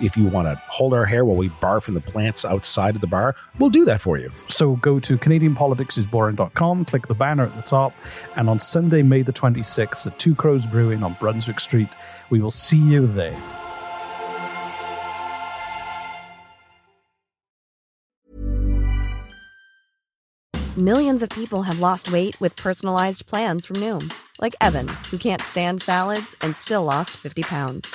If you want to hold our hair while we barf from the plants outside of the bar, we'll do that for you. So go to CanadianPoliticsIsBoring.com, click the banner at the top, and on Sunday, May the 26th at Two Crows Brewing on Brunswick Street, we will see you there. Millions of people have lost weight with personalized plans from Noom, like Evan, who can't stand salads and still lost 50 pounds.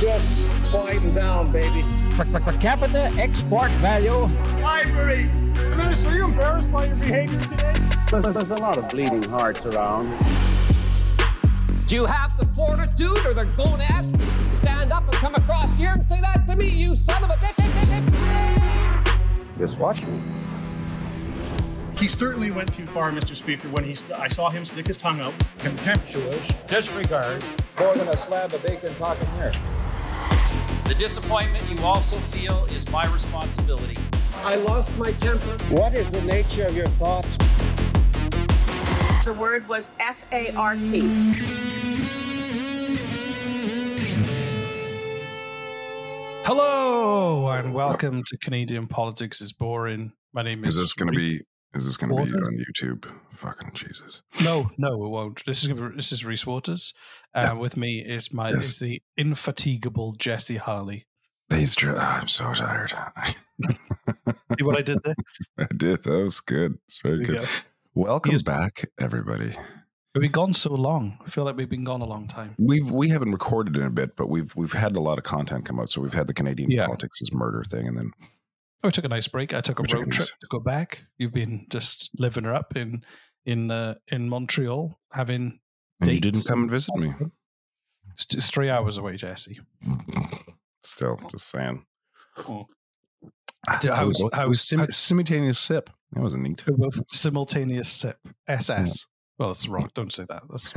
Just quieten down, baby. Per, per, per, capita export value. Libraries! Minister, are you embarrassed by your behavior today? There's, there's a lot of bleeding hearts around. Do you have the fortitude or the gonads to stand up and come across here and say that to me, you son of a bitch? Just watch me. He certainly went too far, Mr. Speaker, when he st- I saw him stick his tongue out. Contemptuous disregard. More than a slab of bacon talking here. The disappointment you also feel is my responsibility. I lost my temper. What is the nature of your thoughts? The word was F A R T. Hello and welcome to Canadian Politics is Boring. My name is. Is this going to be? Is this going to be on YouTube? Fucking Jesus! No, no, it won't. This is gonna be, this is Reese Waters. Uh, with me is my Yes. is the infatigable Jesse Harley. He's. Dr- oh, I'm so tired. See what I did there? I did. That was good. It's very good. go. Welcome back, everybody. We've been gone so long. I feel like we've been gone a long time. We've we haven't recorded in a bit, but we've we've had a lot of content come out. So we've had the Canadian Yeah. politics is murder thing, and then we took a nice break. I took a road trip to go back. You've been just living her up in in uh, in Montreal, having. and you didn't come and visit me. It's three hours away, Jesse. Still, just saying. Oh. Ah, How was- how was sim- simultaneous sip. That was a neat. Simultaneous sip. SS. Well, that's wrong. Don't say that. That's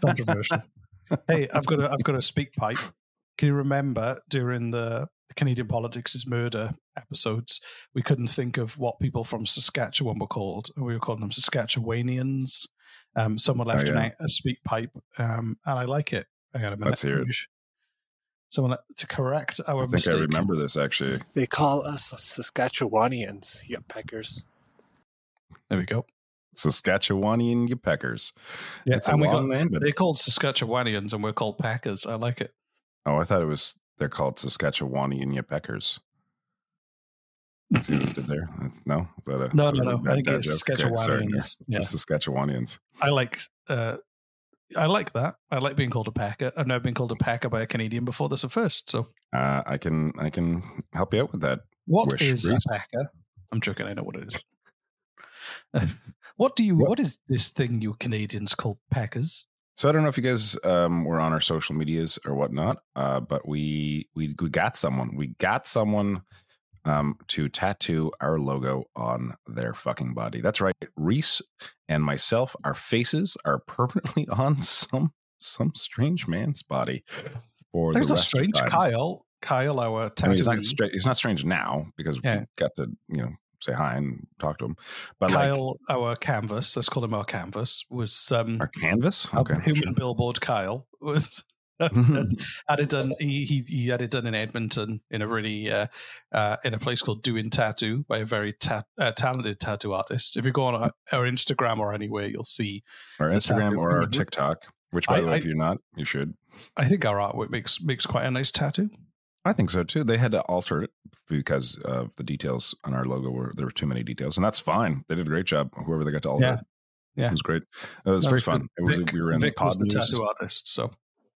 controversial. hey, I've got a I've got a speak pipe. Can you remember during the Canadian Politics is Murder episodes, we couldn't think of what people from Saskatchewan were called, and we were calling them Saskatchewanians. Um, someone left Oh, yeah. an, a speak pipe, um, and I like it. I got a minute. Let's hear it. Someone to correct our I think mistake. I remember this actually. They call us Saskatchewanians, you peckers. There we go. Saskatchewanian you peckers. Yeah, It's a and we long got name, but they're called Saskatchewanians, and we're called Packers. I like it. oh, I thought it was they're called Saskatchewanian you peckers. See what I did there? No, is that a No, no, no. I think it's joke? Okay. Saskatchewanians. Yeah. Saskatchewanians. I like uh I like that. I like being called a Packer. I've never been called a Packer by a Canadian before. This is a first. So Uh, I can I can help you out with that. what Wish, is Reese. a Packer? I'm joking, I know what it is. what do you what is this thing you Canadians call Packers? So I don't know if you guys um, were on our social medias or whatnot, uh, but we, we we got someone. We got someone um, to tattoo our logo on their fucking body. That's right. Reese and myself, our faces are permanently on some some strange man's body. For There's the a strange. Kyle. Kyle, our I mean, he's not stra- he's not strange now because Yeah. we got to you know say hi and talk to him. But like Kyle, our canvas, let's call him our canvas, was um, our canvas, okay, human sure. billboard. Kyle was had it done. He, he he had it done in Edmonton in a really uh, uh, in a place called Doing Tattoo by a very ta- uh, talented tattoo artist. If you go on our, our Instagram or anywhere, you'll see our Instagram or our TikTok. Which, by I- the way, I- if you're not, you should. I think our artwork makes makes quite a nice tattoo. I think so too. They had to alter it because of the details on our logo were there were too many details, and that's fine. They did a great job. Whoever they got to alter Yeah. it, Yeah. it was great. It was very it's fun. It was. Vic- we were in Vic the was Pod the News. tattoo artist, so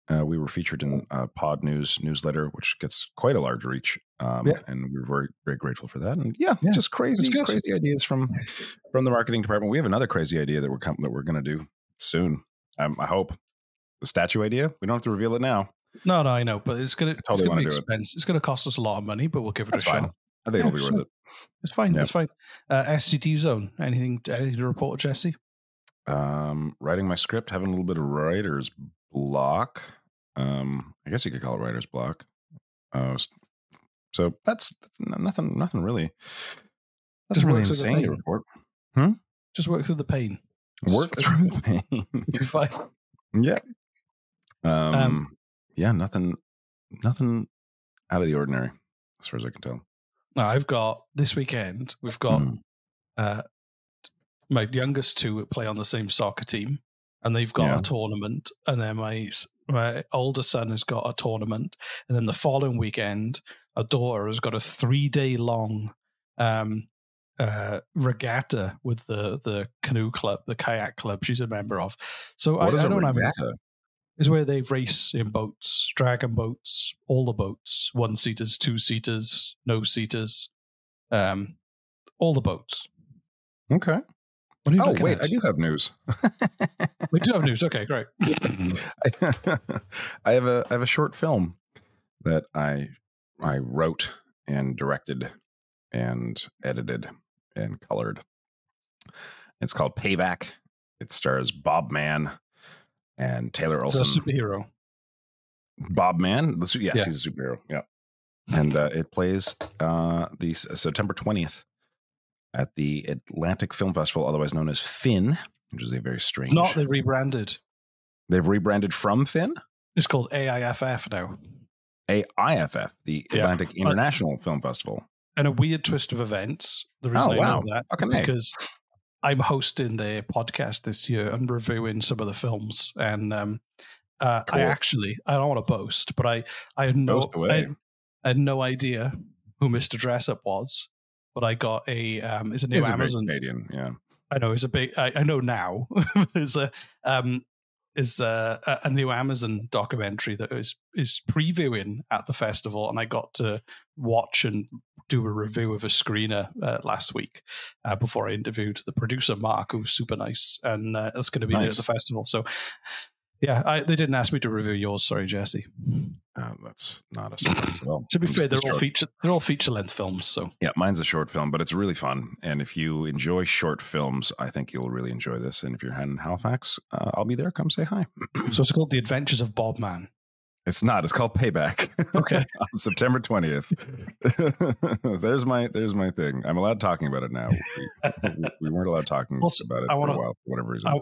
Uh, we were featured in uh, Pod News newsletter, which gets quite a large reach, um, Yeah. and we were very very grateful for that. And yeah, Yeah, just crazy crazy ideas from from the marketing department. We have another crazy idea that we're com- that we're going to do soon. Um, I hope the statue idea. We don't have to reveal it now. No, no, I know, but it's gonna totally it's gonna be do it. It's gonna cost us a lot of money, but we'll give it That's a fine. shot. I think it'll be worth it. It's fine. Yeah. It's fine. Uh, SCT zone. Anything? Anything to report, Jesse? um, writing my script, having a little bit of writer's block. Um, I guess you could call it writer's block. Uh, so that's, that's nothing. Nothing really. Just really work through the insane to report. Just work through the pain. Work Just- through the pain. You'll be fine. yeah. Um, Um, Yeah. Nothing. Nothing out of the ordinary, as far as I can tell. Now I've got this weekend. We've got Mm. uh, my youngest two play on the same soccer team, and they've got Yeah. a tournament. And then my my older son has got a tournament, and then the following weekend, a daughter has got a three day long um, uh, regatta with the the canoe club, the kayak club she's a member of. So What I, is I a don't have regatta? Is where they race in boats, dragon boats, all the boats, one seaters, two seaters, no seaters, um, all the boats. Okay. What are you Oh wait, at? I do have news. We do have news. Okay, great. I have a I have a short film that I I wrote and directed and edited and colored. It's called Payback. It stars Bob Mann and Taylor It's a superhero. Bob Mann, the yes, Yeah. he's a superhero. Yeah, and uh, it plays uh, the September twentieth at the Atlantic Film Festival, otherwise known as FIN, which is a very strange. It's not they rebranded. They've rebranded from FIN. It's called AIFF now. AIFF, the Yeah. Atlantic International Film Festival. And a weird twist of events. The reason Oh, I wow. know that A. because I'm hosting the podcast this year and reviewing some of the films. And um, uh, Cool. I actually, I don't want to boast, but I, I had no, I, I had no idea who Mr. Dressup was. But I got a, um, it's a new He's a Amazon. Canadian, yeah. I know it's a big. I, I know now is a um is a, a- new Amazon documentary that is is previewing at the festival, and I got to watch and do a review of a screener uh, last week uh, before I interviewed the producer Mark, who's super nice, and uh, it's going to be there at the festival. So. Yeah, I, they didn't ask me to review yours. Sorry, Jesse. Uh, that's not a surprise at all. To be I'm fair, they're all short- feature they're all feature length films. So Yeah, mine's a short film, but it's really fun. And if you enjoy short films, I think you'll really enjoy this. And if you're in Halifax, uh, I'll be there. Come say hi. so it's called The Adventures of Bob Man. It's not. It's called Payback. Okay. on September twentieth. there's my there's my thing. I'm allowed talking about it now. We, we weren't allowed talking about it I for wanna- a while for whatever reason. I,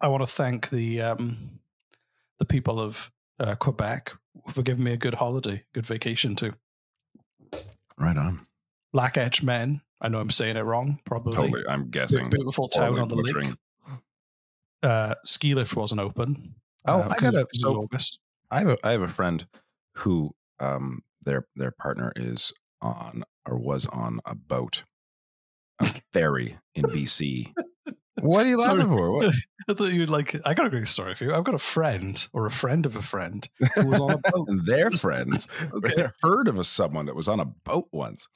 I want to thank the um, the people of uh, Quebec for giving me a good holiday, good vacation too. right on. Lac-Etchemin. I know I'm saying it wrong, probably. Totally. I'm guessing. Beautiful town Horribly on the butchering. lake. Uh, ski lift wasn't open. Oh, uh, I got a so August. I have a I have a friend who um their their partner is on or was on a boat, a ferry in BC. What are you Sorry. laughing for? What? I thought you'd like. I got a great story for you. I've got a friend or a friend of a friend who was on a boat. their friends Okay. heard of a someone that was on a boat once.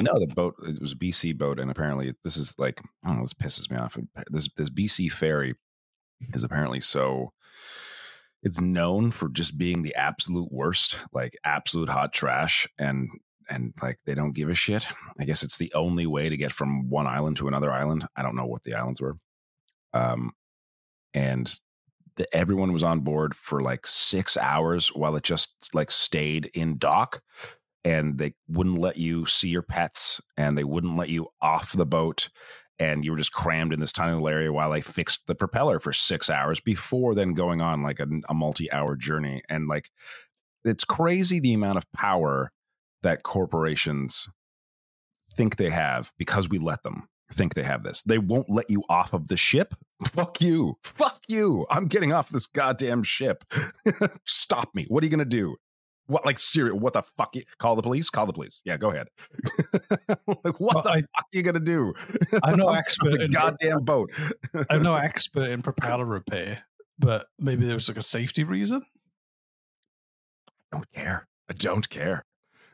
No, the boat it was a BC boat, and apparently this is like I don't know. This pisses me off. This this BC ferry is apparently so it's known for just being the absolute worst, like absolute hot trash, and and like they don't give a shit. I guess it's the only way to get from one island to another island. I don't know what the islands were, um, and the, everyone was on board for like six hours while it just like stayed in dock, and they wouldn't let you see your pets, and they wouldn't let you off the boat. And you were just crammed in this tiny little area while they fixed the propeller for six hours before then going on like a, a multi hour journey. And like, it's crazy the amount of power that corporations think they have because we let them think they have this. They won't let you off of the ship. Fuck you. Fuck you. I'm getting off this goddamn ship. Stop me. What are you going to do? What, like, serious? What the fuck? You, call the police? Call the police. Yeah, go ahead. like, what Well, the I- fuck are you going to do? I'm no expert the in- goddamn boat. I'm no expert in propeller repair, but maybe there was like a safety reason. I don't care. I don't care.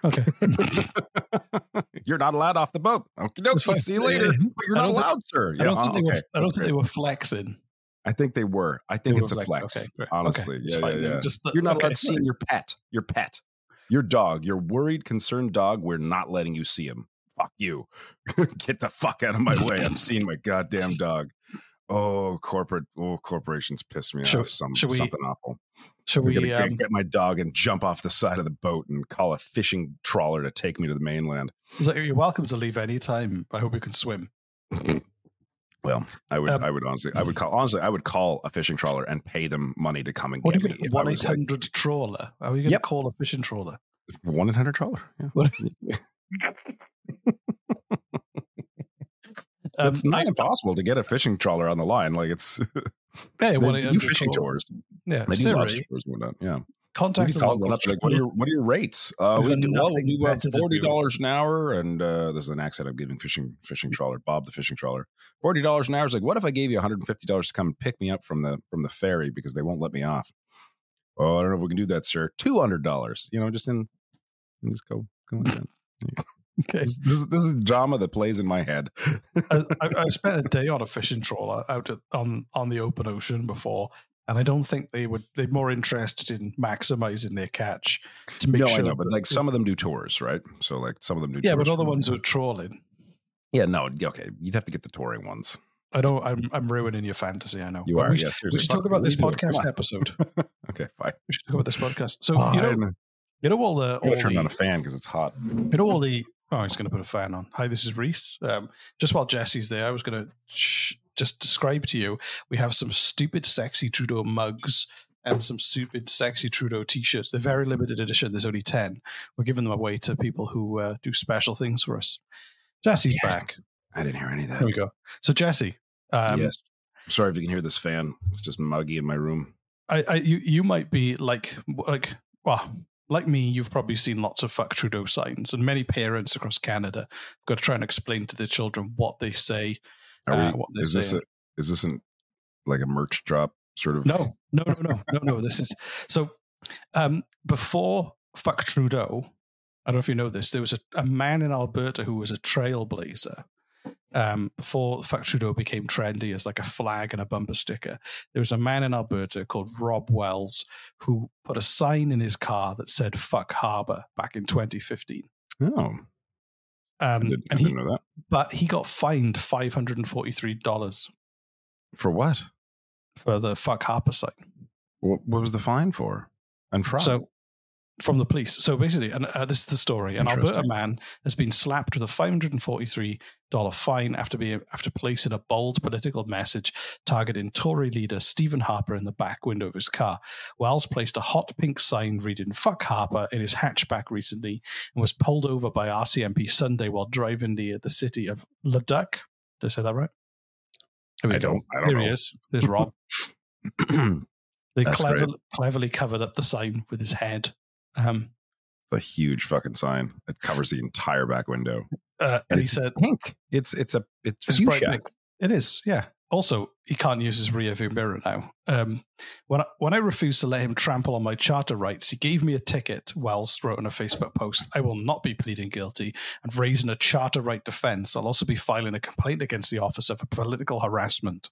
Okay. You're not allowed off the boat. Okay, fine. see you later. Yeah. But you're not don't think- allowed, sir. I don't Yeah, think, they, uh, okay, were, I don't think they were flexing. I think they were. I think They it's a flex- flex. okay. Honestly, Okay, yeah, yeah, yeah. Just the- you're not okay. allowed seeing your pet. Your pet, your dog, your worried, concerned dog. We're not letting you see him. Fuck you. Get the fuck out of my way. I'm seeing my goddamn dog. Oh, corporate. Oh, corporations piss me Should- off. Some should we- something awful. Should I'm we? gonna Um, get, my dog and jump off the side of the boat and call a fishing trawler to take me to the mainland. like, you're welcome to leave any time. I hope you can swim. Well, I would, Um, I would honestly, I would call honestly, I would call a fishing trawler and pay them money to come and What do get you me. mean? if I One eight hundred trawler. Are we going to Yep. call a fishing trawler? One eight hundred trawler. Yeah. Um, it's not I- impossible to get a fishing trawler on the line. Like it's Yeah, they one do fishing tours. Yeah, They do tours and whatnot. Yeah. contact You the can call one up, like, what are your what are your rates? Uh, We've do, well, we do forty dollars an hour, and uh, this is an accent I'm giving fishing fishing trawler Bob the fishing trawler. Forty dollars an hour is like, what if I gave you one hundred and fifty dollars to come and pick me up from the from the ferry because they won't let me off? Oh, I don't know if we can do that, sir. Two hundred dollars. You know, just in and just go go like that. Okay. This, this, is- this is drama that plays in my head. I, I, I spent a day on a fishing trawler out at, on on the open ocean before, and I don't think they would. They're more interested in maximizing their catch to make no, sure. I know, but like some of them do tours, right? So like some of them do. yeah, but other ones are trawling. Yeah, no, okay. You'd have to get the touring ones. I know I'm I'm ruining your fantasy. I know. You But are, We seriously. we should talk about this are you doing? Come podcast episode. Okay, fine. We should talk about this podcast. So you know, Fine. you know all the I'm gonna all turn the, on a fan because it's hot. You know all the. Oh, I'm just going to put a fan on. Hi, this is Reese. Um, just while Jesse's there, I was going to sh- just describe to you. We have some stupid, sexy Trudeau mugs and some stupid, sexy Trudeau t-shirts. They're very limited edition. There's only ten. We're giving them away to people who uh, do special things for us. Jesse's back. I didn't hear any of that. There we go. So Jesse, um, yes. Sorry if you can hear this fan. It's just muggy in my room. I, I you you might be like like well like me you've probably seen lots of fuck Trudeau signs and many parents across Canada have got to try and explain to their children what they say Are uh, we, what is this a, is this an, like a merch drop sort of? no no no no no no this is so um before fuck Trudeau I don't know if you know this there was a, a man in Alberta who was a trailblazer um, before Fuck Trudeau became trendy as like a flag and a bumper sticker, there was a man in Alberta called Rob Wells who put a sign in his car that said "Fuck Harper" back in 2015. Oh, Um, I, didn't, and he, didn't know that. but he got fined five hundred and forty-three dollars For what? for the "Fuck Harper" sign. What, what was the fine for? And from? So from the police. So basically, and uh, this is the story: an Alberta man has been slapped with a five hundred and forty-three dollar fine after being after placing a bold political message targeting Tory leader Stephen Harper in the back window of his car. Wells placed a hot pink sign reading "Fuck Harper" in his hatchback recently and was pulled over by RCMP Sunday while driving near the city of Leduc. Did I say that right? I go. don't- I don't Here he know. is. There's Rob. They clever, cleverly covered up the sign with his head. Um, It's a huge fucking sign. It covers the entire back window. uh, and he it's said, pink. It's it's a it's, It's bright pink. It is, yeah. Also, he can't use his rear view mirror now. Um, when I, when I refused to let him trample on my charter rights, he gave me a ticket. Wells wrote in a Facebook post, "I will not be pleading guilty and raising a charter right defense. I'll also be filing a complaint against the officer for political harassment."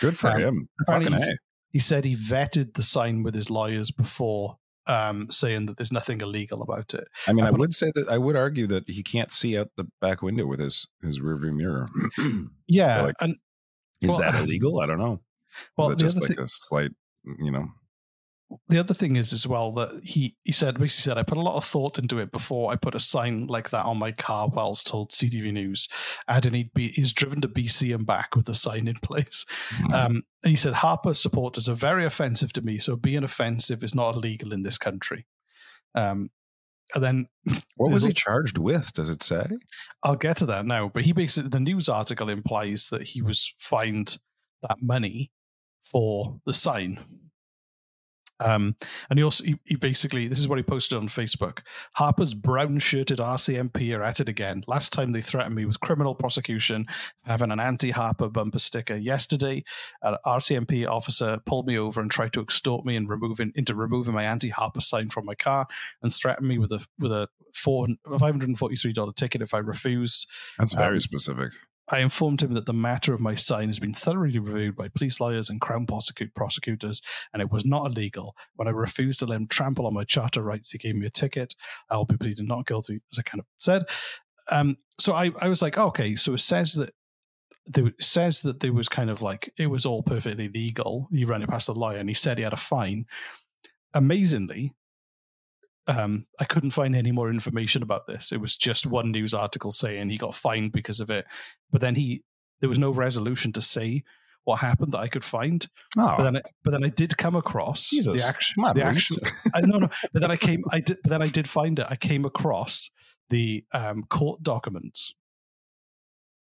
Good for Um, him. Fucking a. he said he vetted the sign with his lawyers before um, saying that there's nothing illegal about it. I mean, I would say that I would argue that he can't see out the back window with his his rearview mirror. Yeah, Like, and Is well, that illegal? I don't know. Well, Is it just like a slight, you know? The other thing is as well that he he said basically said I put a lot of thought into it before I put a sign like that on my car. Wells told CTV News, and he'd be he's driven to BC and back with the sign in place. Um, and he said Harper supporters are very offensive to me, so being offensive is not illegal in this country. Um, and then What was he charged with? Does it say? I'll get to that now. But he basically, the news article implies that he was fined that money for the sign. Um, and he also, he, he basically, this is what he posted on Facebook. Harper's brown shirted RCMP are at it again. Last time they threatened me with criminal prosecution, having an anti Harper bumper sticker. Yesterday, an RCMP officer pulled me over and tried to extort me and removing into removing my anti Harper sign from my car and threatened me with a with a four five hundred and forty three dollar ticket if I refused. That's very Um, specific. I informed him that the matter of my sign has been thoroughly reviewed by police lawyers and Crown prosecutors, and it was not illegal. When I refused to let him trample on my charter rights, he gave me a ticket. I will be pleading not guilty, as I kind of said. Um, so I, I was like, okay, so it says that there, says that there was kind of like it was all perfectly legal. He ran it past the lawyer, and he said he had a fine. Amazingly, um, I couldn't find any more information about this. It was just one news article saying he got fined because of it, but then he there was no resolution to say what happened that I could find. Oh. But then, I, but then I did come across Jesus. the action. The action. I no no. But then I came. I did. But then I did find it. I came across the um, court documents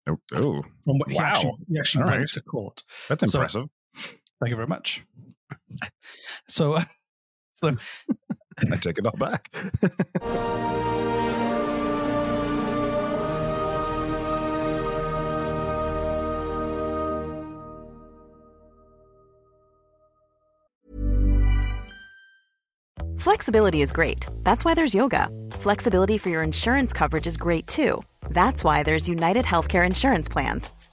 Oh, oh. from what he Wow. actually, he actually went right. to court. That's So- impressive. Thank you very much. So, so I take it all back. Flexibility is great. That's why there's yoga. Flexibility for your insurance coverage is great too. That's why there's United Healthcare Insurance Plans.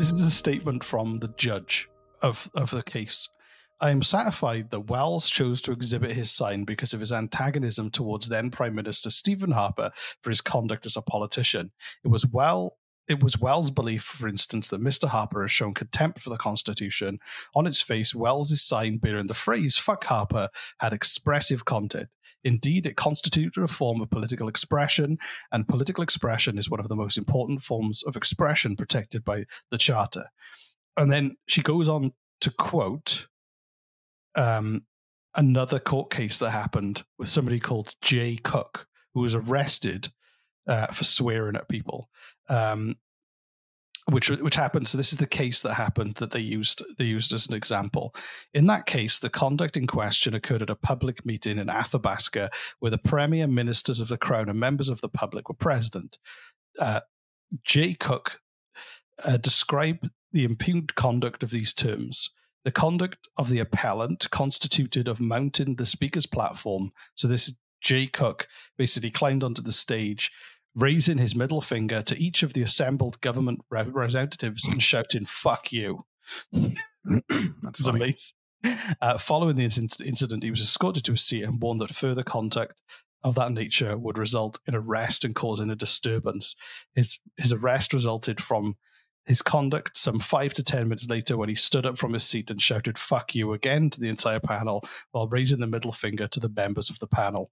This is a statement from the judge of, of the case. I am satisfied that Wells chose to exhibit his sign because of his antagonism towards then Prime Minister Stephen Harper for his conduct as a politician. It was well it was Wells' belief, for instance, that Mr. Harper has shown contempt for the Constitution. On its face, Wells' sign bearing the phrase fuck Harper had expressive content. Indeed, it constituted a form of political expression, and political expression is one of the most important forms of expression protected by the Charter. And then she goes on to quote um, another court case that happened with somebody called Jay Cook, who was arrested uh, for swearing at people. Um, which which happened. So this is the case that happened that they used they used as an example. In that case, the conduct in question occurred at a public meeting in Athabasca, where the premier, ministers of the crown, and members of the public were present. Uh, Jay Cook uh, described the impugned conduct of these terms. The conduct of the appellant constituted of mounting the speaker's platform. So this Jay Cook basically climbed onto the stage, raising his middle finger to each of the assembled government representatives and shouting "fuck you." That's amazing. Uh, following this incident, he was escorted to a seat and warned that further contact of that nature would result in arrest and causing a disturbance. His his arrest resulted from his conduct some five to ten minutes later when he stood up from his seat and shouted "fuck you" again to the entire panel while raising the middle finger to the members of the panel.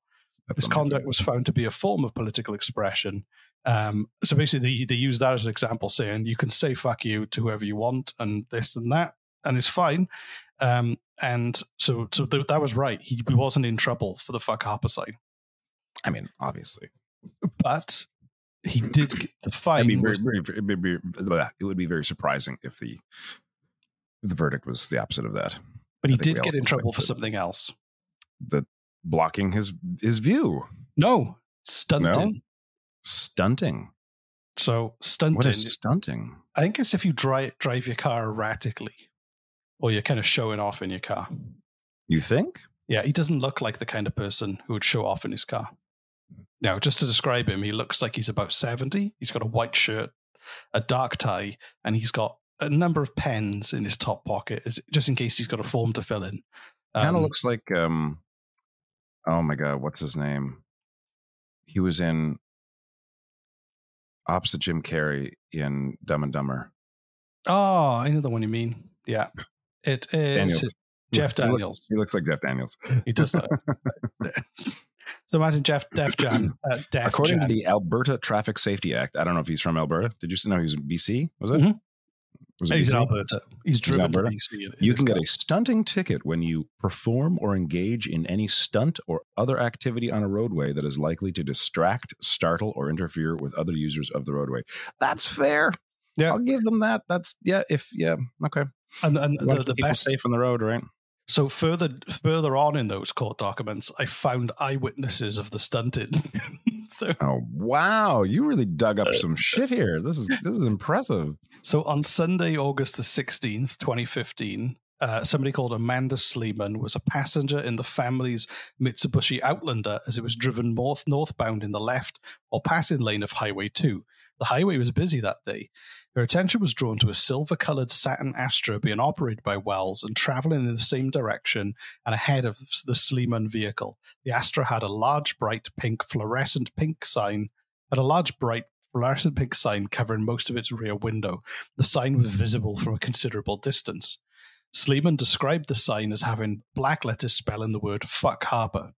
This conduct was found to be a form of political expression. Um, so basically, they, they use that as an example, saying you can say "fuck you" to whoever you want, and this and that, and it's fine. Um, and so, so th- that was right. He, he wasn't in trouble for the "fuck Harper" sign. I mean, obviously, but he did get the fine. I mean, very, very, very, it would be very surprising if the the verdict was the opposite of that. But he did get in trouble for something else. The blocking his his view. No, stunting. No? Stunting. So stunting. What is stunting? I think it's if you drive drive your car erratically, or you're kind of showing off in your car. You think? Yeah, he doesn't look like the kind of person who would show off in his car. Now, just to describe him, he looks like he's about 70. He's got a white shirt, a dark tie, and he's got a number of pens in his top pocket, just in case he's got a form to fill in. Um, kind of looks like, um, oh my God, what's his name? He was in opposite Jim Carrey in Dumb and Dumber. Oh, I know the one you mean. Yeah. It is Daniels. Jeff Daniels. He, looks, he looks like Jeff Daniels. He does. So imagine Jeff Def Jam. Uh, Def According Jam. to the Alberta Traffic Safety Act, I don't know if he's from Alberta. Did you know he was in BC? Was it? Mm-hmm. Was he's in Alberta. He's driven Alberta? to BC. You can get a stunting ticket when you perform or engage in any stunt or other activity on a roadway that is likely to distract, startle, or interfere with other users of the roadway. That's fair. Yeah, I'll give them that. That's yeah. If yeah, okay. And, and the, the best safe on the road, right? So further further on in those court documents, I found eyewitnesses of the stunted. so, oh wow, you really dug up some shit here. This is this is impressive. So on Sunday, August the sixteenth, twenty fifteen, uh, somebody called Amanda Sleeman was a passenger in the family's Mitsubishi Outlander as it was driven north northbound in the left or passing lane of Highway 2. The highway was busy that day. Her attention was drawn to a silver colored Saturn Astra being operated by Wells and traveling in the same direction and ahead of the Sleeman vehicle. The Astra had a large, bright pink fluorescent pink sign, had a large, bright fluorescent pink sign covering most of its rear window. The sign was visible from a considerable distance. Sleeman described the sign as having black letters spelling the word fuck Harper.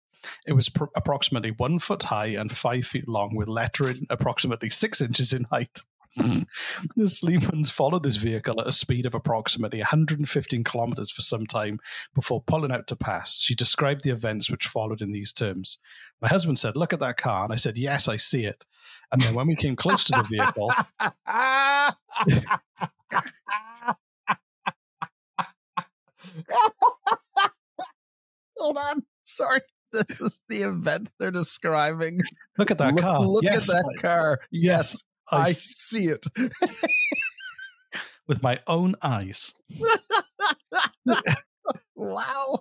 It was pr- approximately one foot high and five feet long, with lettering approximately six inches in height. the Sleemans followed this vehicle at a speed of approximately 115 kilometers for some time before pulling out to pass. She described the events which followed in these terms. My husband said, Look at that car. And I said, Yes, I see it. And then when we came close to the vehicle, Hold on. Sorry. This is the event they're describing. Look at that look, car. Look yes. at that car. Yes, I, I see it. With my own eyes. wow.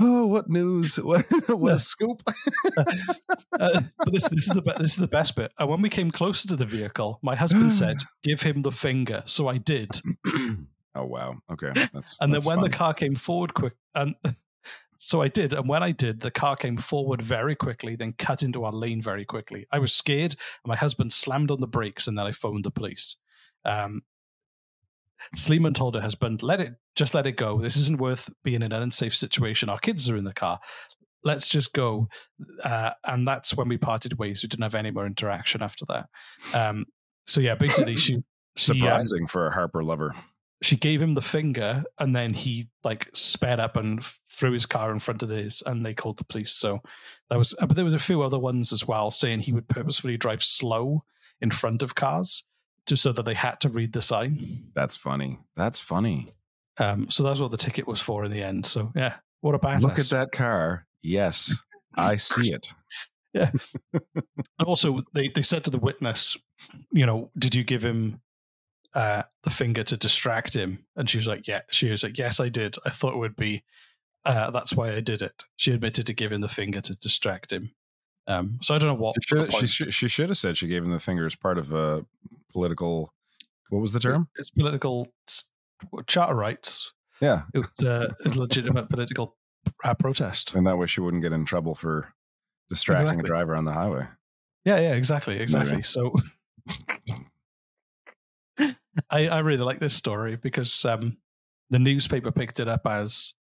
Oh, what news! What, what a scoop! uh, but this, this is the be- this is the best bit. And when we came closer to the vehicle, my husband said, "Give him the finger." So I did. oh wow! Okay, that's and that's then when fun. the car came forward quick, and so I did. And when I did, the car came forward very quickly, then cut into our lane very quickly. I was scared, and my husband slammed on the brakes, and then I phoned the police. Um, Sleeman told her husband, "Let it, just let it go. This isn't worth being in an unsafe situation. Our kids are in the car. Let's just go." Uh, and that's when we parted ways. We didn't have any more interaction after that. Um, so yeah, basically, she, um, surprising um, for a Harper lover she gave him the finger and then he like sped up and threw his car in front of his and they called the police. So that was but there was a few other ones as well saying he would purposefully drive slow in front of cars to so that they had to read the sign. That's funny. That's funny. Um so that's what the ticket was for in the end. So yeah what a badass. Look at that car. Yes i see it. Yeah. And also they they said to the witness you know did you give him uh, the finger to distract him, and she was like, "Yeah." She was like, "Yes, I did. I thought it would be. Uh, that's why I did it." She admitted to giving the finger to distract him. Um, so I don't know what She should, she, she should have said she gave him the finger as part of a political. What was the term? It's political charter rights. Yeah, It was uh, a legitimate political uh, protest. and that way she wouldn't get in trouble for distracting Exactly. a driver on the highway. Yeah, yeah, exactly, exactly. Maybe. So I, I really like this story because um, the newspaper picked it up as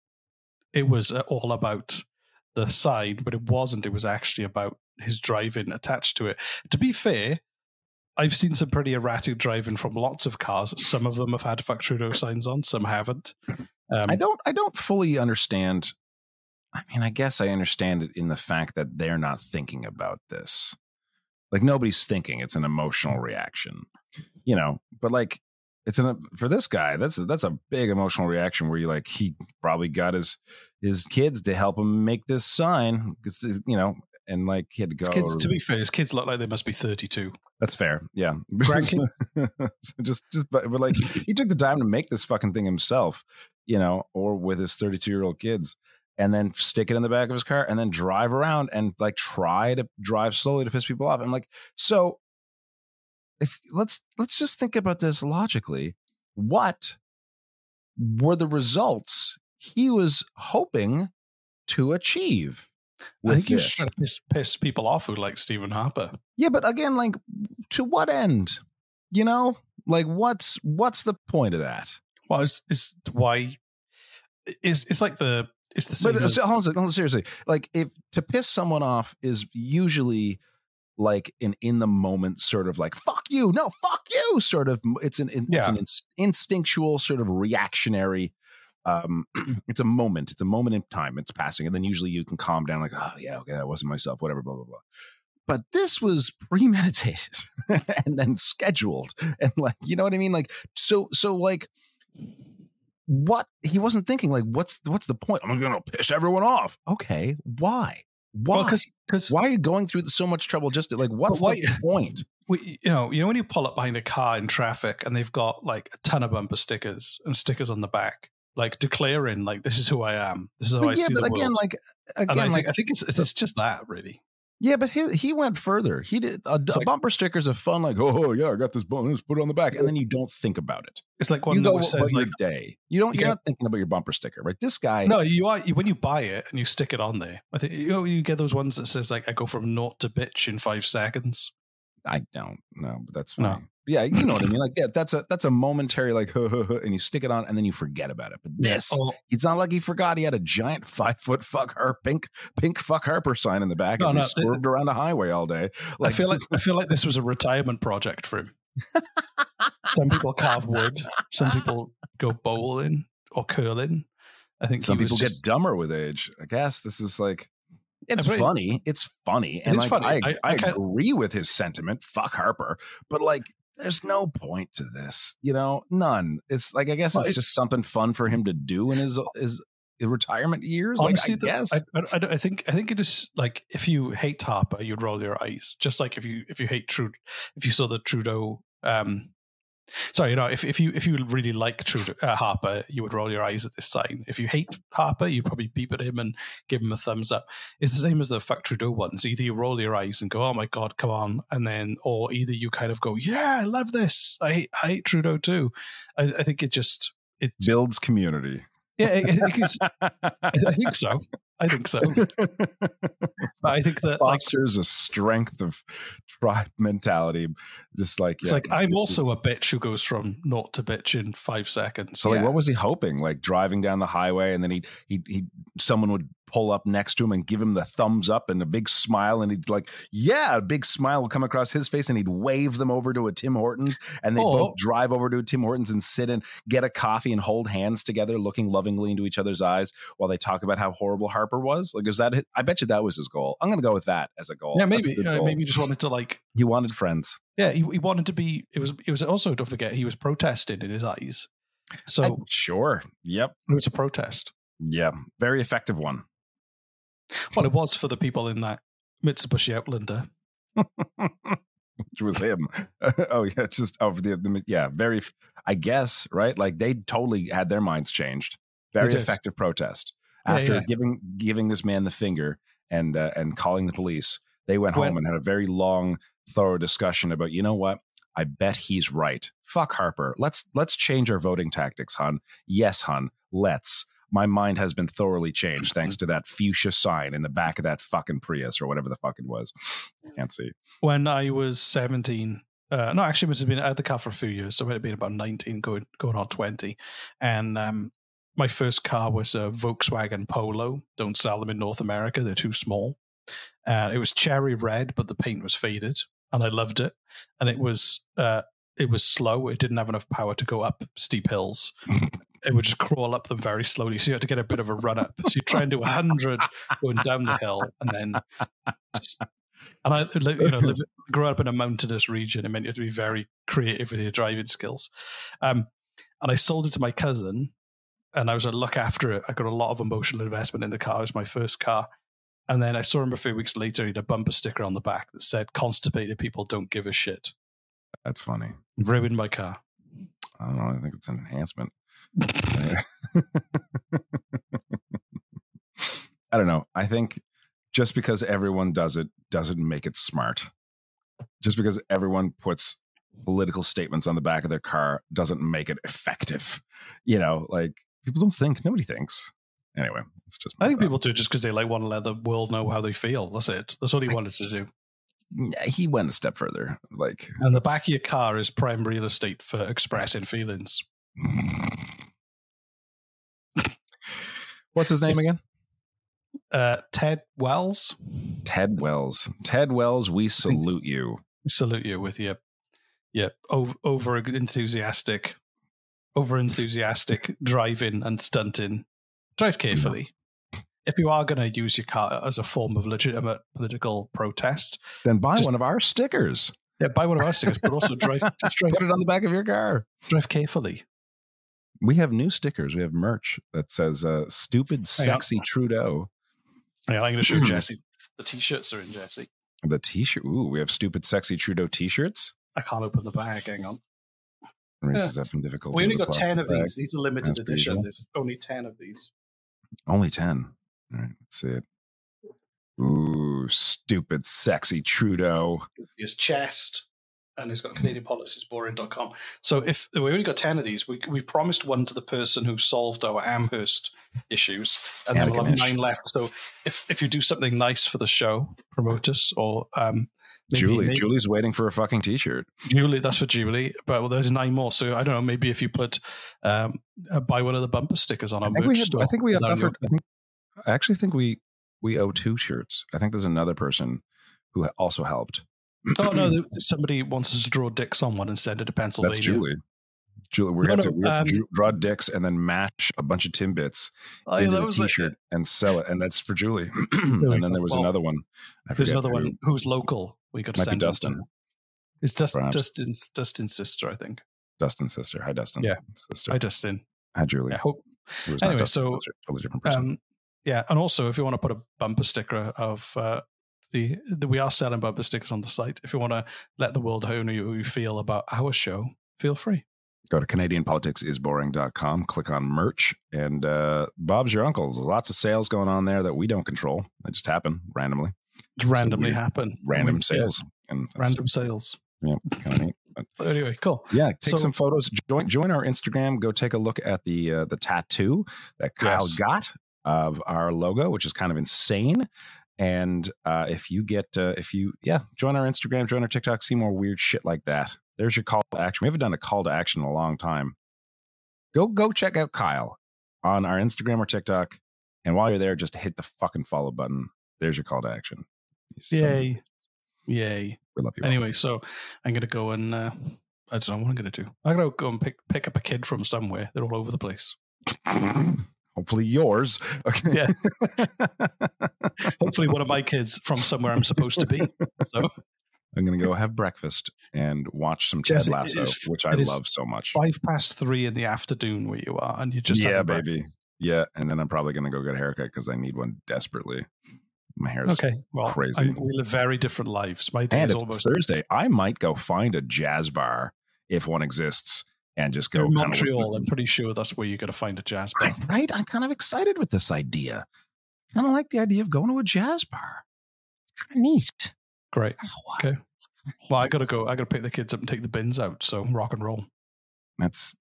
it was uh, all about the sign, but it wasn't. It was actually about his driving attached to it. To be fair, I've seen some pretty erratic driving from lots of cars. Some of them have had fuck Trudeau signs on, some haven't. Um, I don't I don't fully understand. I mean, I guess I understand it in the fact that they're not thinking about this. Like nobody's thinking; it's an emotional reaction, you know. But like, it's an for this guy. That's that's a big emotional reaction where you like he probably got his his kids to help him make this sign because you know, and like he had to his go. kids, to be fair, his kids look like they must be 32. That's fair. Yeah. So just, just, but, but like he took the time to make this fucking thing himself, you know, or with his 32 year old kids and then stick it in the back of his car and then drive around and like try to drive slowly to piss people off. I'm like, so if let's, let's just think about this logically. What were the results he was hoping to achieve? I think he was this? trying to piss, piss people off who like Stephen Harper. Yeah, but again, like to what end? You know, like what's what's the point of that? Well, it's, it's why it's it's like the it's the same. But as- uh, hold on, hold on, seriously, like if to piss someone off is usually like an in the moment sort of like fuck you, no fuck you, sort of. It's an it's Yeah. an inst- instinctual sort of reactionary. Um, it's a moment. It's a moment in time. It's passing, and then usually you can calm down, like, oh yeah, okay, that wasn't myself, whatever, blah blah blah. But this was premeditated and then scheduled, and like, you know what I mean? Like, so, so, like, what he wasn't thinking, like, what's what's the point? I'm gonna piss everyone off. Okay, why? Why? Well, 'cause- 'cause- why are you going through so much trouble just to like? What's why- the point? we, you know, you know when you pull up behind a car in traffic and they've got like a ton of bumper stickers and stickers on the back, like declaring like this is who I am, this is how I But yeah, see but the again, world. like, again, I like, think, I think it's it's just that really. Yeah, but he he went further. He did a, a bumper stickers of fun, like, oh yeah, I got this bonus, put it on the back, and then you don't think about it. It's like you one that go says like day. You don't. You're Okay. not thinking about your bumper sticker, right? This guy. no, you are when you buy it and you stick it on there. I think you know you get those ones that says like I go from naught to bitch in five seconds. I don't know, but that's No. fine. Yeah, you know what I mean. Like, yeah, that's a that's a momentary like, and you stick it on, and then you forget about it. But this, Oh. it's not like he forgot he had a giant five foot fuck her pink pink fuck Harper sign in the back No, as he no, th- swerved around a highway all day. I feel like this- I feel like this was a retirement project for him. some people carve wood, some people go bowling or curling. I think some people just- get dumber with age. I guess this is like it's funny. It's funny, and like funny. I, I- I, I agree with his sentiment. Fuck Harper, but like. There's no point to this, you know, none. It's like I guess Well, it's, it's- just something fun for him to do in his his, his retirement years. Honestly, like I the- guess I, I, I- I think I think it is like if you hate Harper, you'd roll your eyes. Just like if you if you hate Trudeau, if you saw the Trudeau, um, sorry, you know, if, if you if you really like Trudeau uh, Harper, you would roll your eyes at this sign. If you hate Harper, you'd probably beep at him and give him a thumbs up. It's the same as the fuck Trudeau ones. Either you roll your eyes and go, "Oh my god, come on," and then, or either you kind of go, "Yeah, I love this. I hate, I hate Trudeau too." I, I think it just it builds community. yeah, I, I think it's, I, I think so. I think so. I think that like fosters a strength of tribe mentality. Just like it's yeah, like I'm it's also just- a bitch who goes from naught to bitch in five seconds. So like, what was he hoping? Like driving down the highway, and then he he he someone would pull up next to him and give him the thumbs up and a big smile, and he'd like, yeah, a big smile would come across his face, and he'd wave them over to a Tim Hortons, and they Oh. both drive over to a Tim Hortons and sit and get a coffee and hold hands together, looking lovingly into each other's eyes while they talk about how horrible Harper was. Like, is that? I bet you that was his goal. I'm gonna go with that as a goal. yeah, maybe good uh, maybe he just wanted to like he wanted friends. yeah he, he wanted to be. It was it was also don't forget he was protesting in his eyes. So I- sure. Yep. it was a protest. Yeah. Very effective one. Well, it was for the people in that Mitsubishi Outlander. which was him. oh yeah, just over the, the yeah, very. I guess right, like they totally had their minds changed. Very effective protest after yeah. giving giving this man the finger and uh, and calling the police. They went home and had a very long, thorough discussion about you know what. I bet he's right. Fuck Harper. Let's let's change our voting tactics, hun. Yes, hun. Let's. My mind has been thoroughly changed thanks to that fuchsia sign in the back of that fucking Prius or whatever the fuck it was. I Can't see. when I was 17. Uh, no, actually, it must have been I had the car for a few years, so it might have been about 19, going going on 20. And um, my first car was a Volkswagen Polo. Don't sell them in North America; they're too small. Uh, it was cherry red, but the paint was faded, and I loved it. And it was uh, it was slow. It didn't have enough power to go up steep hills. it would just crawl up them very slowly. So you had to get a bit of a run up. So you try and do a 100 going down the hill, and then and I, you know, live, grew up in a mountainous region. It meant you had to be very creative with your driving skills. Um, and I sold it to my cousin, and I was a look after it. I got a lot of emotional investment in the car. It was my first car. And then I saw him a few weeks later. He had a bumper sticker on the back that said, Constipated people don't give a shit. That's funny. Ruined my car. I don't know. I think it's an enhancement. I don't know. I think just because everyone does it doesn't make it smart. Just because everyone puts political statements on the back of their car doesn't make it effective. You know, like people don't think, nobody thinks. Anyway, it's just I think people do just because they like want to let the world know how they feel. That's it. That's what he wanted to do. He went a step further. Like, And the back of your car is prime real estate for expressing feelings. what's his name again? Uh, Ted Wells. Ted Wells. Ted Wells, we salute you. We salute you with your your over, over enthusiastic, over enthusiastic driving and stunting. Drive carefully. If you are going to use your car as a form of legitimate political protest, Then buy one of our stickers. yeah, buy one of our stickers, but also drive, just drive, Put it on the back of your car. drive carefully. We have new stickers. We have merch that says uh, "Stupid, Sexy Trudeau." Yeah, I'm going to show Jesse. The t-shirts are in Jesse. The T-shirt. Ooh, we have "Stupid, Sexy Trudeau" T-shirts. I can't open the bag. Hang on. Reese Yeah. having difficulty. We only got ten of bag. these. These are limited per edition. There's only ten of these. Only ten. All right, let's see it. Ooh, stupid, sexy Trudeau. his chest and he's got Canadian politics boring.com. So if we only got 10 of these, we, we promised one to the person who solved our Amherst issues, and then we'll have nine left. So if, if you do something nice for the show, promote us or um, maybe, Julie. maybe- Julie's waiting for a fucking T-shirt. Julie, that's for Julie. But well, there's nine more. So I don't know. Maybe if you put um, uh, buy one of the bumper stickers on our I merch had, store. I think we offered. I, think, I actually think we we owe two shirts. I think there's another person who also helped. Oh no! Somebody wants us to draw dicks on one and send it to Pennsylvania. That's Julie. Julie, we No, have no, to, to um, dr- draw dicks and then match a bunch of Timbits Oh, into that the T-shirt and sell it, and that's for Julie. and then there was Well, another one. I There's another who. one who's local. We got to send them Dustin. to. It's Dust, Perhaps. Dustin's Dustin's sister, I think. Dustin's sister. Hi, Dustin. Yeah. sister. Hi, Dustin. Hi, Julie. I hope. Who was not Anyway, so totally different person. um, yeah, and also if you want to put a bumper sticker of uh, the, the we are selling bumper stickers on the site. If you want to let the world know how you you feel about our show, feel free. Go to CanadianPoliticsIsBoring.com, click on merch, and uh, Bob's your uncle. There's lots of sales going on there that we don't control. They just happen randomly. Just randomly happen. Random Yeah. sales. And Random sales. Yeah, kind of neat. So anyway, cool. yeah, take So- some photos. Join join our Instagram. Go take a look at the uh, the tattoo that Kyle Yes. got of our logo, which is kind of insane. And uh, if you get uh, if you yeah join our Instagram, join our TikTok, see more weird shit like that. There's your call to action. We haven't done a call to action in a long time. Go go check out Kyle on our Instagram or TikTok, and while you're there, just hit the fucking follow button. There's your call to action. You sons of- Yay. Yay. We love you. all. Anyway, so I'm gonna go and uh, I don't know what I'm gonna do. I'm gonna go and pick pick up a kid from somewhere. They're all over the place. Hopefully yours. Okay. Yeah. Hopefully, one of my kids from somewhere I'm supposed to be. So I'm gonna go have breakfast and watch some Ted it Lasso, is- which I love so much. five past three in the afternoon where you are, and you just yeah, breakfast. baby. Yeah, and then I'm probably gonna go get a haircut because I need one desperately. My hair is Okay, well, crazy. I, we live very different lives. My day and is it's almost Thursday. I might go find a jazz bar if one exists and just go in kind of listen to Montreal. I'm pretty sure that's where you're going to find a jazz bar. Right? I'm kind of excited with this idea. Kind of like the idea of going to a jazz bar. It's kind of neat. Great. Okay. Well, I gotta go. I gotta pick the kids up and take the bins out. So rock and roll. That's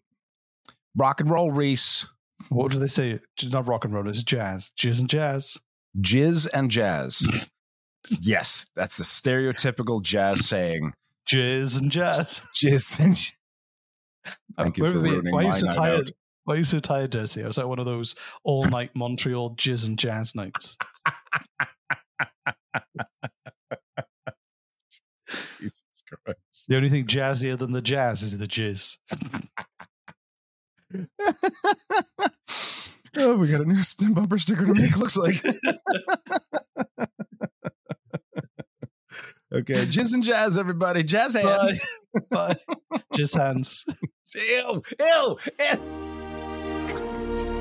rock and roll, Reese. What do they say? Not rock and roll. It's jazz. Jizz and jazz. Jizz and jazz. yes, that's a stereotypical jazz saying. Jizz and jazz. Jizz and j- Thank you for ruining Why are you so night tired? out. Why are you so tired, Desi? I was at one of those all night Montreal jizz and jazz nights. Jesus Christ. The only thing jazzier than the jazz is the jizz. oh, we got a new bumper sticker to make. Looks like. Okay, jizz and jazz, everybody. Jazz hands. Bye. Bye. Jizz hands. Ew, ew, ew.